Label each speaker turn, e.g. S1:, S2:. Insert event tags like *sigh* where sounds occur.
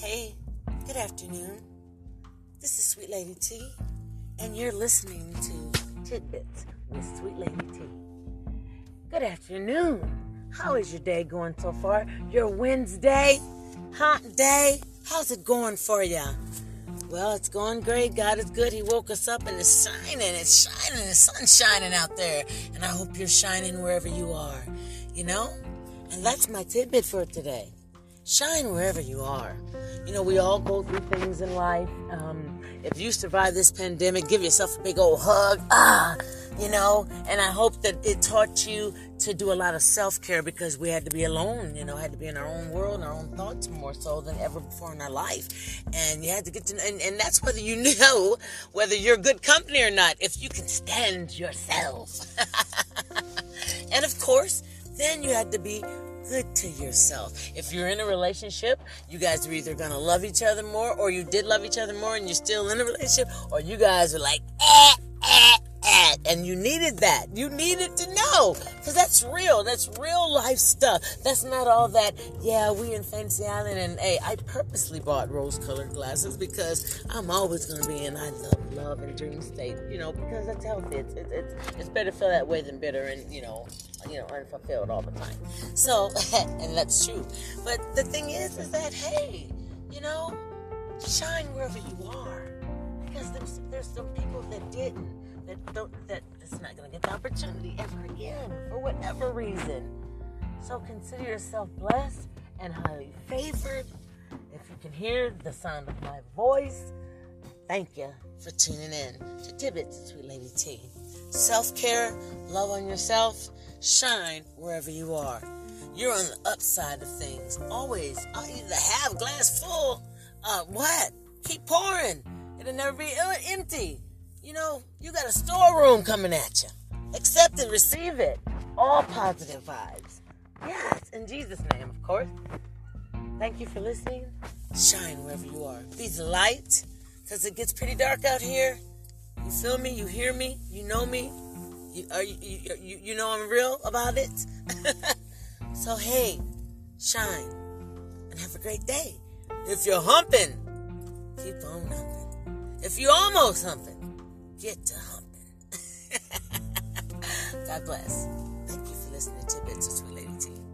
S1: Hey, good afternoon. This is Sweet Lady T, and you're listening to Tidbits with Sweet Lady T. Good afternoon. How is your day going so far? Your Wednesday, hot day. How's it going for you? Well, it's going great. God is good. He woke us up and it's shining. It's shining. The sun's shining out there. And I hope you're shining wherever you are. You know? And that's my tidbit for today. Shine wherever you are. You know, we all go through things in life. Um, if you survive this pandemic, give yourself a big old hug. Ah, you know, and I hope that it taught you to do a lot of self care because we had to be alone, you know, had to be in our own world, our own thoughts more so than ever before in our life. And you had to get to, and, and that's whether you *laughs* know whether you're good company or not, if you can stand yourself. *laughs* and of course, then you had to be good to yourself. If you're in a relationship, you guys are either gonna love each other more, or you did love each other more and you're still in a relationship, or you guys are like, eh, eh, and you needed that. You needed to know. Because that's real. That's real life stuff. That's not all that, yeah, we in Fantasy Island and hey, I purposely bought rose colored glasses because I'm always gonna be in I love love and dream state, you know, because that's healthy. It's it's it's, it's better to feel that way than bitter and, you know, you know, unfulfilled all the time. So, *laughs* and that's true. But the thing is, is that hey, you know, shine wherever you are, because there's there's some people that didn't, that don't, that that's not gonna get the opportunity ever again for whatever reason. So consider yourself blessed and highly favored. If you can hear the sound of my voice, thank you for tuning in to Tidbits, Sweet Lady T. Self care, love on yourself, shine wherever you are. You're on the upside of things. Always, uh, either have glass full, uh, what? Keep pouring. It'll never be uh, empty. You know, you got a storeroom coming at you. Accept and receive it. All positive vibes. Yes, in Jesus' name, of course. Thank you for listening. Shine wherever you are. Be the light, because it gets pretty dark out here. You feel me? You hear me? You know me? You, are you, you, you, you know I'm real about it? *laughs* so, hey, shine and have a great day. If you're humping, keep on humping. If you're almost humping, get to humping. *laughs* God bless. Thank you for listening to Bits of Sweet.